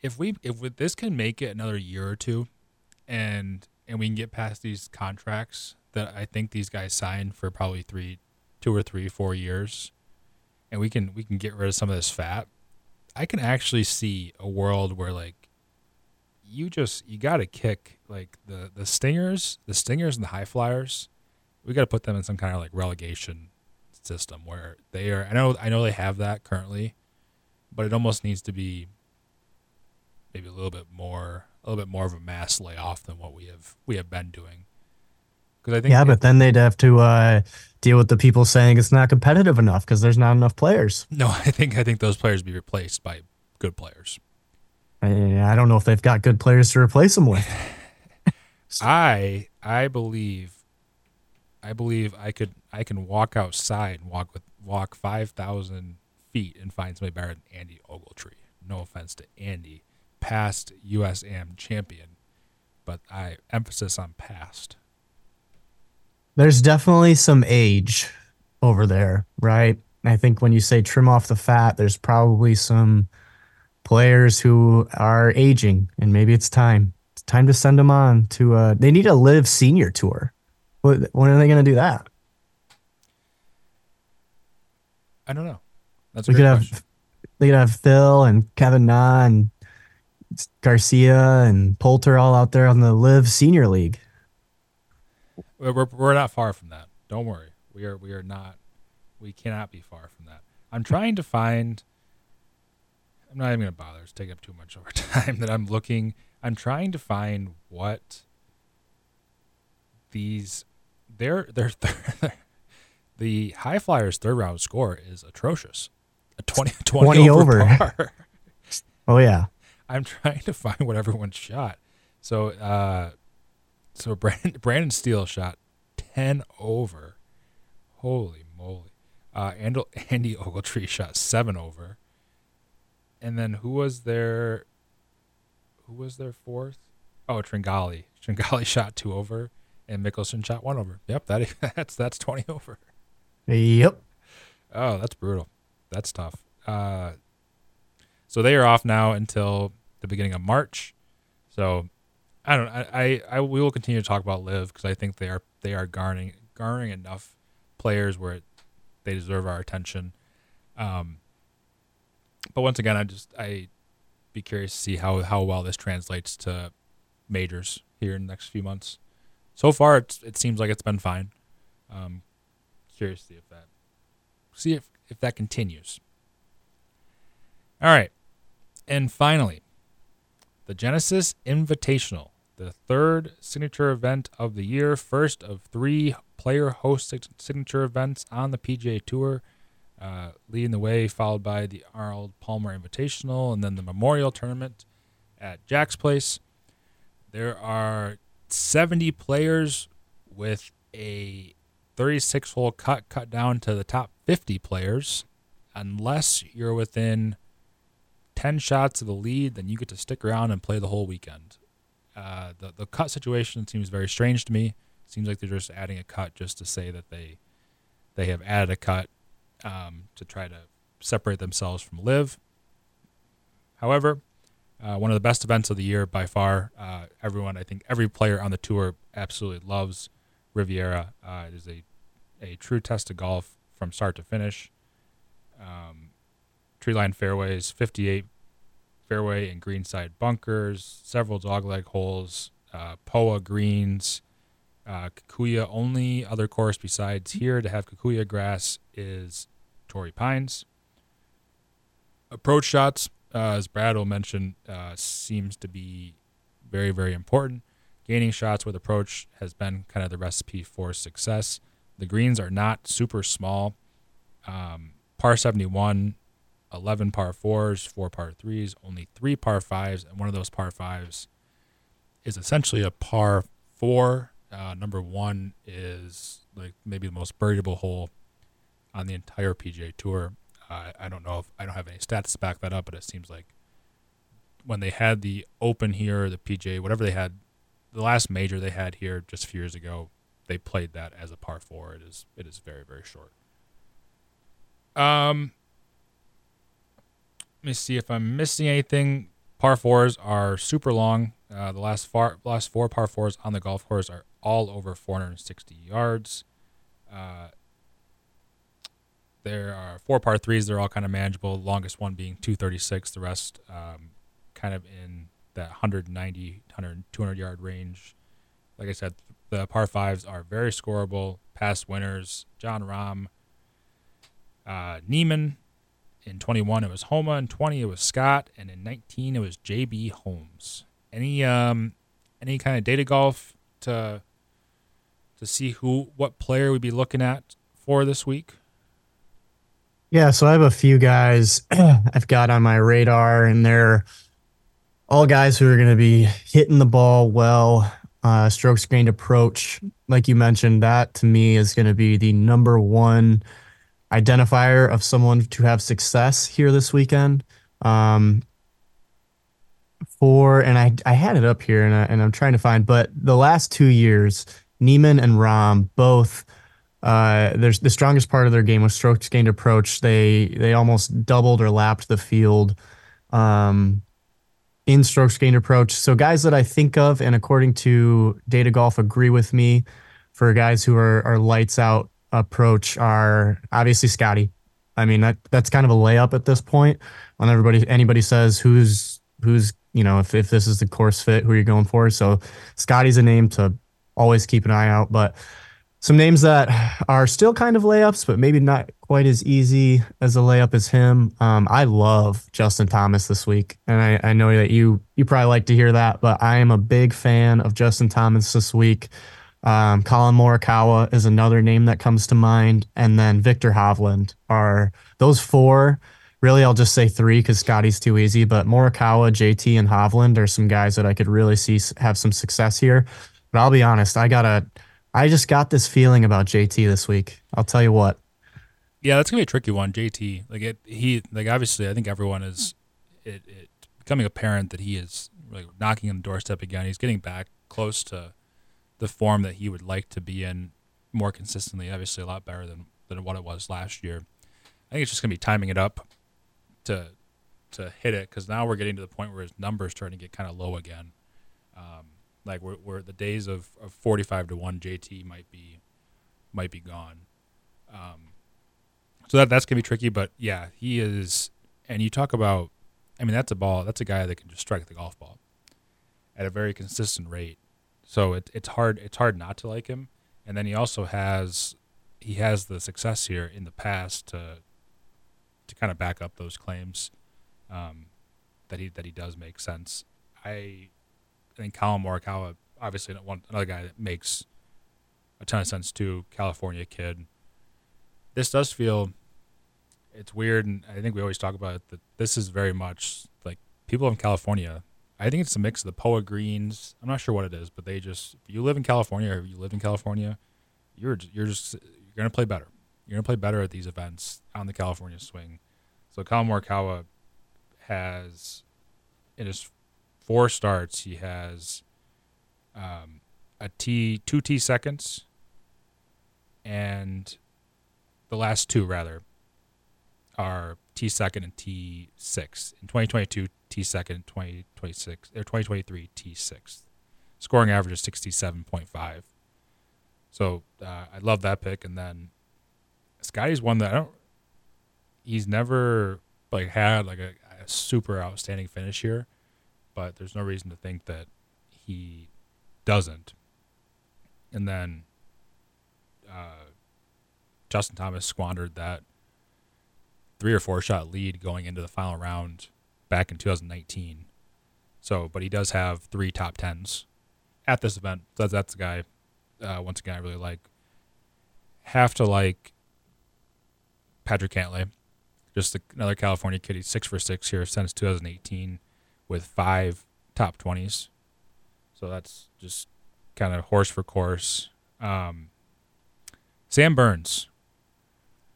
if we if we, this can make it another year or two, and and we can get past these contracts that I think these guys signed for probably three, two or three, four years, and we can we can get rid of some of this fat. I can actually see a world where like you just you got to kick like the the stingers, the stingers and the high flyers. We got to put them in some kind of like relegation system where they are. I know I know they have that currently but it almost needs to be maybe a little bit more a little bit more of a mass layoff than what we have we have been doing because i think Yeah, but then they'd have to uh, deal with the people saying it's not competitive enough because there's not enough players. no i think i think those players be replaced by good players I, don't know if they've got good players to replace them with. i i believe i believe i could i can walk outside and walk with walk 5000 feet and find somebody better than andy ogletree no offense to andy past usam champion but i emphasis on past There's definitely some age over there, right? I think when you say trim off the fat, there's probably some players who are aging, and maybe it's time. It's time to send them on to. Uh, they need a LIV senior tour. When are they going to do that? i don't know that's We could have question. they could have Phil and Kevin Na and Garcia and Poulter all out there on the LIV senior league. We're, we're, not far from that. Don't worry. We are we are not. We cannot be far from that. I'm trying to find. I'm not even gonna bother. It's taking up too much of our time. That I'm looking. I'm trying to find what these they're, they're the high flyers third round score is atrocious. A 20, 20, 20 over. over. oh yeah. I'm trying to find what everyone shot. So uh so Brandon Brendan Steele shot 10 over. Holy moly. Uh Andy, Andy Ogletree shot 7 over. And then who was there who was their fourth? Oh, Tringali. Tringali shot 2 over and Mickelson shot 1 over. Yep, that that's that's 20 over. Yep. Oh, that's brutal. That's tough. Uh, so they are off now until the beginning of March. So I don't. I I, I we will continue to talk about LIV because I think they are they are garnering garnering enough players where it, they deserve our attention. Um, but once again, I just I be curious to see how how well this translates to majors here in the next few months. So far, it it seems like it's been fine. Um, curious to see if that see if, if that continues. All right. And finally, the Genesis Invitational, the third signature event of the year, first of three player host signature events on the PGA Tour. Uh, leading the way, followed by the Arnold Palmer Invitational and then the Memorial Tournament at Jack's Place. There are 70 players with a 36 hole cut cut down to the top 50 players. Unless you're within 10 shots of the lead, then you get to stick around and play the whole weekend. Uh, the the cut situation seems very strange to me. Seems like they're just adding a cut just to say that they they have added a cut um, to try to separate themselves from LIV. However, uh, one of the best events of the year by far. Uh, everyone, I think, every player on the tour absolutely loves Riviera. Uh, it is a a true test of golf from start to finish. Um, tree line fairways, 58 fairway and greenside bunkers, several dogleg holes, uh, POA greens, uh, Kikuyu. Only other course besides here to have Kikuyu grass is Torrey Pines. Approach shots, uh, as Brad will mention, uh, seems to be very, very important. Gaining shots with approach has been kind of the recipe for success. The greens are not super small. Um, par 71, 11 par 4s, 4 par 3s, only 3 par 5s, and one of those par 5s is essentially a par 4. Uh, number 1 is like maybe the most birdiable hole on the entire PGA Tour. Uh, I don't know if I don't have any stats to back that up, but it seems like when they had the Open here, the PGA, whatever they had, the last major they had here just a few years ago, they played that as a par four. It is it is very very short. Um, let me see if I'm missing anything. Par fours are super long. Uh, the last far last four par fours on the golf course are all over 460 yards. Uh, there are four par threes. They're all kind of manageable. Longest one being 236. The rest um, kind of in that 190, 100, 200 yard range. Like I said, the par fives are very scoreable. Past winners: Jon Rahm, uh, Niemann. In 21, it was Homa. In 20, it was Scott, and in 19, it was JB Holmes. Any um, any kind of data golf to to see who what player we'd be looking at for this week? Yeah, so I have a few guys I've got on my radar, and they're all guys who are going to be hitting the ball well uh, strokes gained approach, like you mentioned, that to me is going to be the number one identifier of someone to have success here this weekend. Um, for and I I had it up here and I, and I'm trying to find, but the last two years, Niemann and Rahm both. Uh, there's the strongest part of their game was strokes gained approach. They they almost doubled or lapped the field. Um, in strokes gained approach. So guys that I think of, and according to Data Golf, agree with me for guys who are, are lights out approach are obviously Scotty. I mean that that's kind of a layup at this point. When everybody anybody says who's who's you know if if this is the course fit, who you're going for? So Scotty's a name to always keep an eye out. But some names that are still kind of layups, but maybe not quite as easy as a layup as him. Um, I love Justin Thomas this week, and I, I, know that you you probably like to hear that, but I am a big fan of Justin Thomas this week. Um, Collin Morikawa is another name that comes to mind, and then Viktor Hovland are those four. Really, I'll just say three because Scotty's too easy. But Morikawa, JT, and Hovland are some guys that I could really see have some success here. But I'll be honest, I gotta, I just got this feeling about JT this week. I'll tell you what. Yeah, that's gonna be a tricky one. JT, like it, he, like obviously, I think everyone is, it, it becoming apparent that he is like knocking on the doorstep again. He's getting back close to the form that he would like to be in more consistently. Obviously, a lot better than than what it was last year. I think it's just gonna be timing it up to to hit it because now we're getting to the point where his numbers starting to get kind of low again. Um, like we're, we're the days of, of 45 to 1 JT might be might be gone. Um, so that that's gonna be tricky, but yeah, he is. And you talk about, I mean, that's a ball. That's a guy that can just strike the golf ball at a very consistent rate. So it, it's hard it's hard not to like him. And then he also has he has the success here in the past to to kind of back up those claims um, that he that he does make sense. I think Collin Morikawa obviously another guy that makes a ton of sense too. California kid. This does feel it's weird, and I think we always talk about it that this is very much like people in California I think it's a mix of the Poa greens. I'm not sure what it is, but they just if you live in California or you live in California, you're you're just you're gonna play better. You're gonna play better at these events on the California swing. So Collin Morikawa has in his four starts he has um, a T two T seconds and the last two rather are T second and T six. In 2022, T second, 2026 or 2023 T sixth. Scoring average is 67.5. So uh, I love that pick. And then Scotty's one that I don't. He's never like had like a, a super outstanding finish here, but there's no reason to think that he doesn't. And then uh, Justin Thomas squandered that three or four shot lead going into the final round back in 2019. So, but he does have three top tens at this event. So that's the guy. Uh, once again, I really like. Have to like Patrick Cantlay, just another California kid. He's six for six here since 2018, with five top twenties. So that's just kind of horse for course. Um, Sam Burns,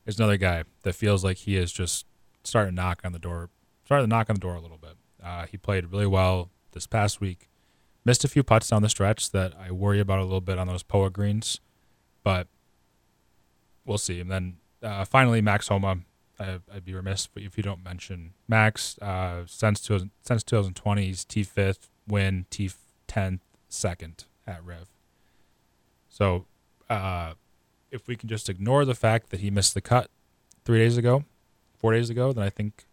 is another guy that feels like he is just starting to knock on the door, starting to knock on the door a little bit. Uh, he played really well this past week. Missed a few putts down the stretch that I worry about a little bit on those Poa greens, but we'll see. And then uh, finally, Max Homa. I, would be remiss if you don't mention Max. Uh, since since 2020, he's T fifth win, T tenth second at Rev. So uh, if we can just ignore the fact that he missed the cut three days ago, four days ago, then I think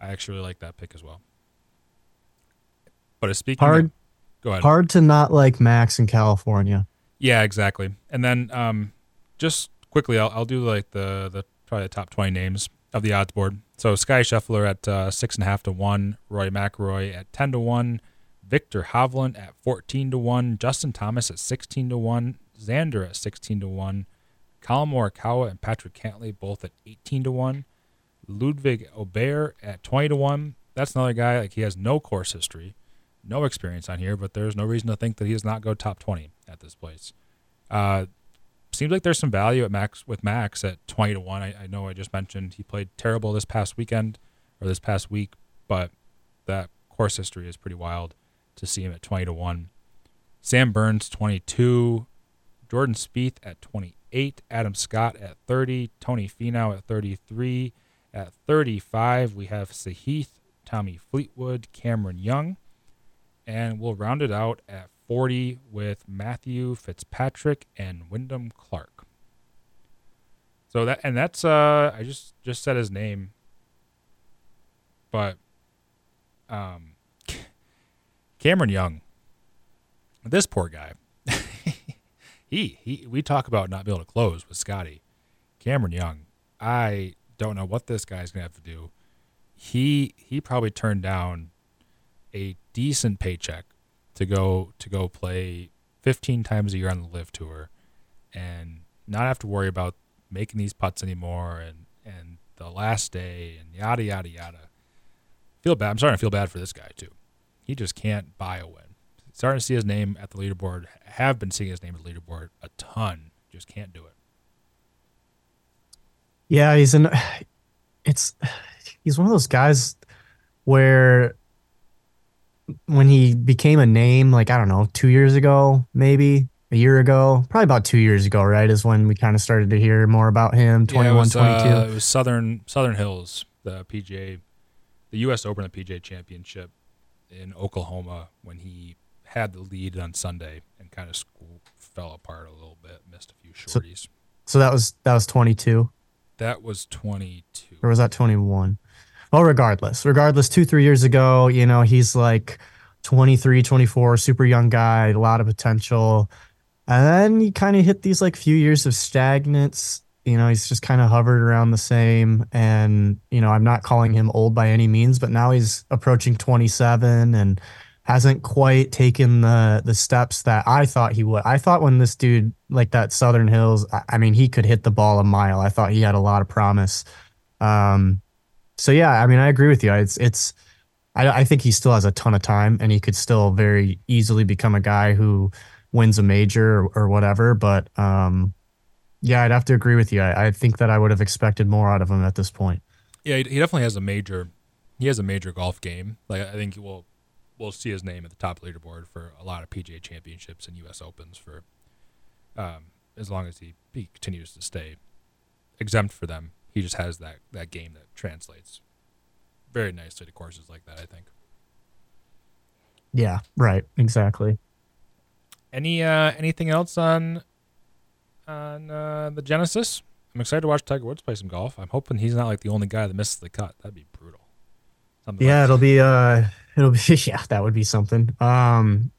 I actually really like that pick as well. But speaking hard, of, go ahead. Hard to not like Max in California. Yeah, exactly. And then um, just quickly, I'll, I'll do like the the probably the top twenty names of the odds board. So Sky Scheffler at uh, six and a half to one, Rory McIlroy at ten to one, Viktor Hovland at fourteen to one, Justin Thomas at sixteen to one, Xander at sixteen to one, Collin Morikawa and Patrick Cantlay both at 18 to 1. Ludvig Aberg at 20 to 1. That's another guy like he has no course history, no experience on here, but there's no reason to think that he does not go top 20 at this place. Uh, seems like there's some value at Max with Max at 20 to 1. I, I know I just mentioned he played terrible this past weekend or this past week, but that course history is pretty wild to see him at 20 to 1. Sam Burns 22, Jordan Spieth at 28 Adam Scott at 30, Tony Finau at 33. At 35, we have Sahith, Tommy Fleetwood, Cameron Young. And we'll round it out at 40 with Matthew Fitzpatrick and Wyndham Clark. So that and that's uh I just just said his name. But um Cameron Young. This poor guy he he we talk about not being able to close with Scotty. Cameron Young, I don't know what this guy's gonna have to do. He he probably turned down a decent paycheck to go to go play 15 times a year on the LIV tour and not have to worry about making these putts anymore and and the last day and yada yada yada. Feel bad. I'm starting to feel bad for this guy too. He just can't buy a win. Starting to see his name at the leaderboard. Have been seeing his name at the leaderboard a ton. Just can't do it. Yeah, he's an. It's he's one of those guys where when he became a name, like I don't know, two years ago, maybe a year ago, probably about two years ago, right? Is when we kind of started to hear more about him. 21, yeah, it was, 22. Uh, it was Southern Southern Hills, the PGA, the U.S. Open, the PGA Championship in Oklahoma when he had the lead on Sunday and kind of fell apart a little bit, missed a few shorties. So, so that was that was 22. That was 22. Or was that 21? Well, regardless, regardless, two, three years ago, you know, he's like 23, 24, super young guy, a lot of potential. And then he kind of hit these like few years of stagnance. You know, he's just kind of hovered around the same. And, you know, I'm not calling him old by any means, but now he's approaching 27 and hasn't quite taken the the steps that I thought he would. I thought when this dude like that Southern Hills, I, I mean, he could hit the ball a mile. I thought he had a lot of promise. Um, so yeah, I mean, I agree with you. It's it's I, I think he still has a ton of time, and he could still very easily become a guy who wins a major or, or whatever. But um, yeah, I'd have to agree with you. I, I think that I would have expected more out of him at this point. Yeah, he, definitely has a major. He has a major golf game. Like I think we'll we'll see his name at the top leaderboard for a lot of PGA championships and U.S. Opens for um, as long as he, he continues to stay exempt for them he just has that that game that translates very nicely to courses like that. I think. Yeah. Right. Exactly. Any uh anything else on on uh, the Genesis? I'm excited to watch Tiger Woods play some golf. I'm hoping he's not like the only guy that misses the cut. That'd be brutal. Something yeah, like it'll be uh it'll be yeah, that would be something. Um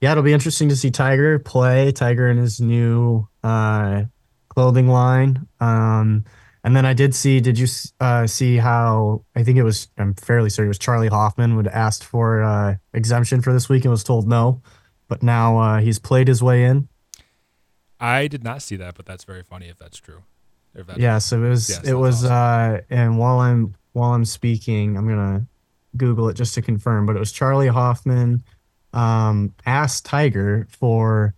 yeah, it'll be interesting to see Tiger play, Tiger in his new uh clothing line. Um and then I did see. Did you uh, see how? I think it was. I'm fairly certain it was Charley Hoffman would asked for uh, exemption for this week and was told no, but now uh, he's played his way in. I did not see that, but that's very funny if that's true. If that's yeah, so it was. Yes, it was. Awesome. Uh, and while I'm while I'm speaking, I'm gonna Google it just to confirm. But it was Charley Hoffman um, asked Tiger for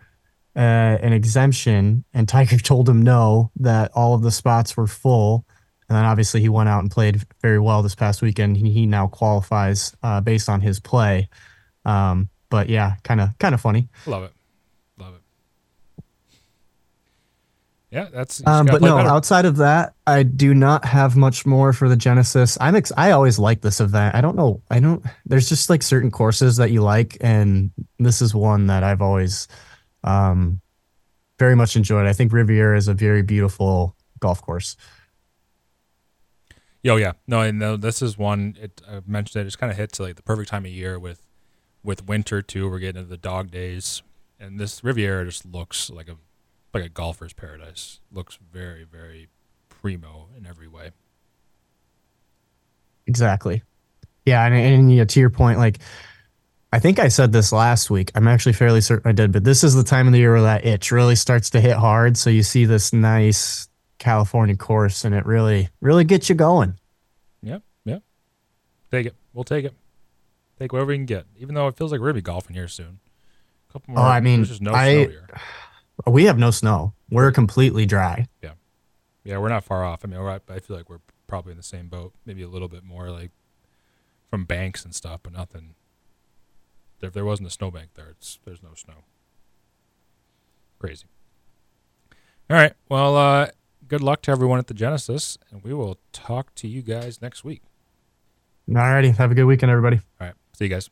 uh, an exemption, and Tiger told him no, that all of the spots were full. And then obviously he went out and played very well this past weekend. He, he now qualifies uh, based on his play. Um, but yeah, kind of kind of funny. Love it, love it. Yeah, that's. Um, but no, better. outside of that, I do not have much more for the Genesis. I'm ex- I always like this event. I don't know. I don't. There's just like certain courses that you like, and this is one that I've always um, very much enjoyed. I think Riviera is a very beautiful golf course. Yo, yeah, no, and no, this is one. It I mentioned it. It's kind of hits to like the perfect time of year with with winter too. We're getting into the dog days, and this Riviera just looks like a like a golfer's paradise. Looks very, very primo in every way. Exactly. Yeah, and, and yeah, to your point, like I think I said this last week. I'm actually fairly certain I did, but this is the time of the year where that itch really starts to hit hard. So you see this nice California course and it really, really gets you going. Yep. Yep. Take it. We'll take it. Take whatever we can get, even though it feels like we're going to be golfing here soon. A couple more. Oh, I mean, There's no I, we have no snow. We're completely dry. Yeah. Yeah. We're not far off. I mean, I feel like we're probably in the same boat, maybe a little bit more like from banks and stuff, but nothing if there wasn't a snowbank there, it's there's no snow. Crazy. All right. Well, uh, good luck to everyone at the Genesis, and we will talk to you guys next week. All righty. Have a good weekend, everybody. All right. See you guys.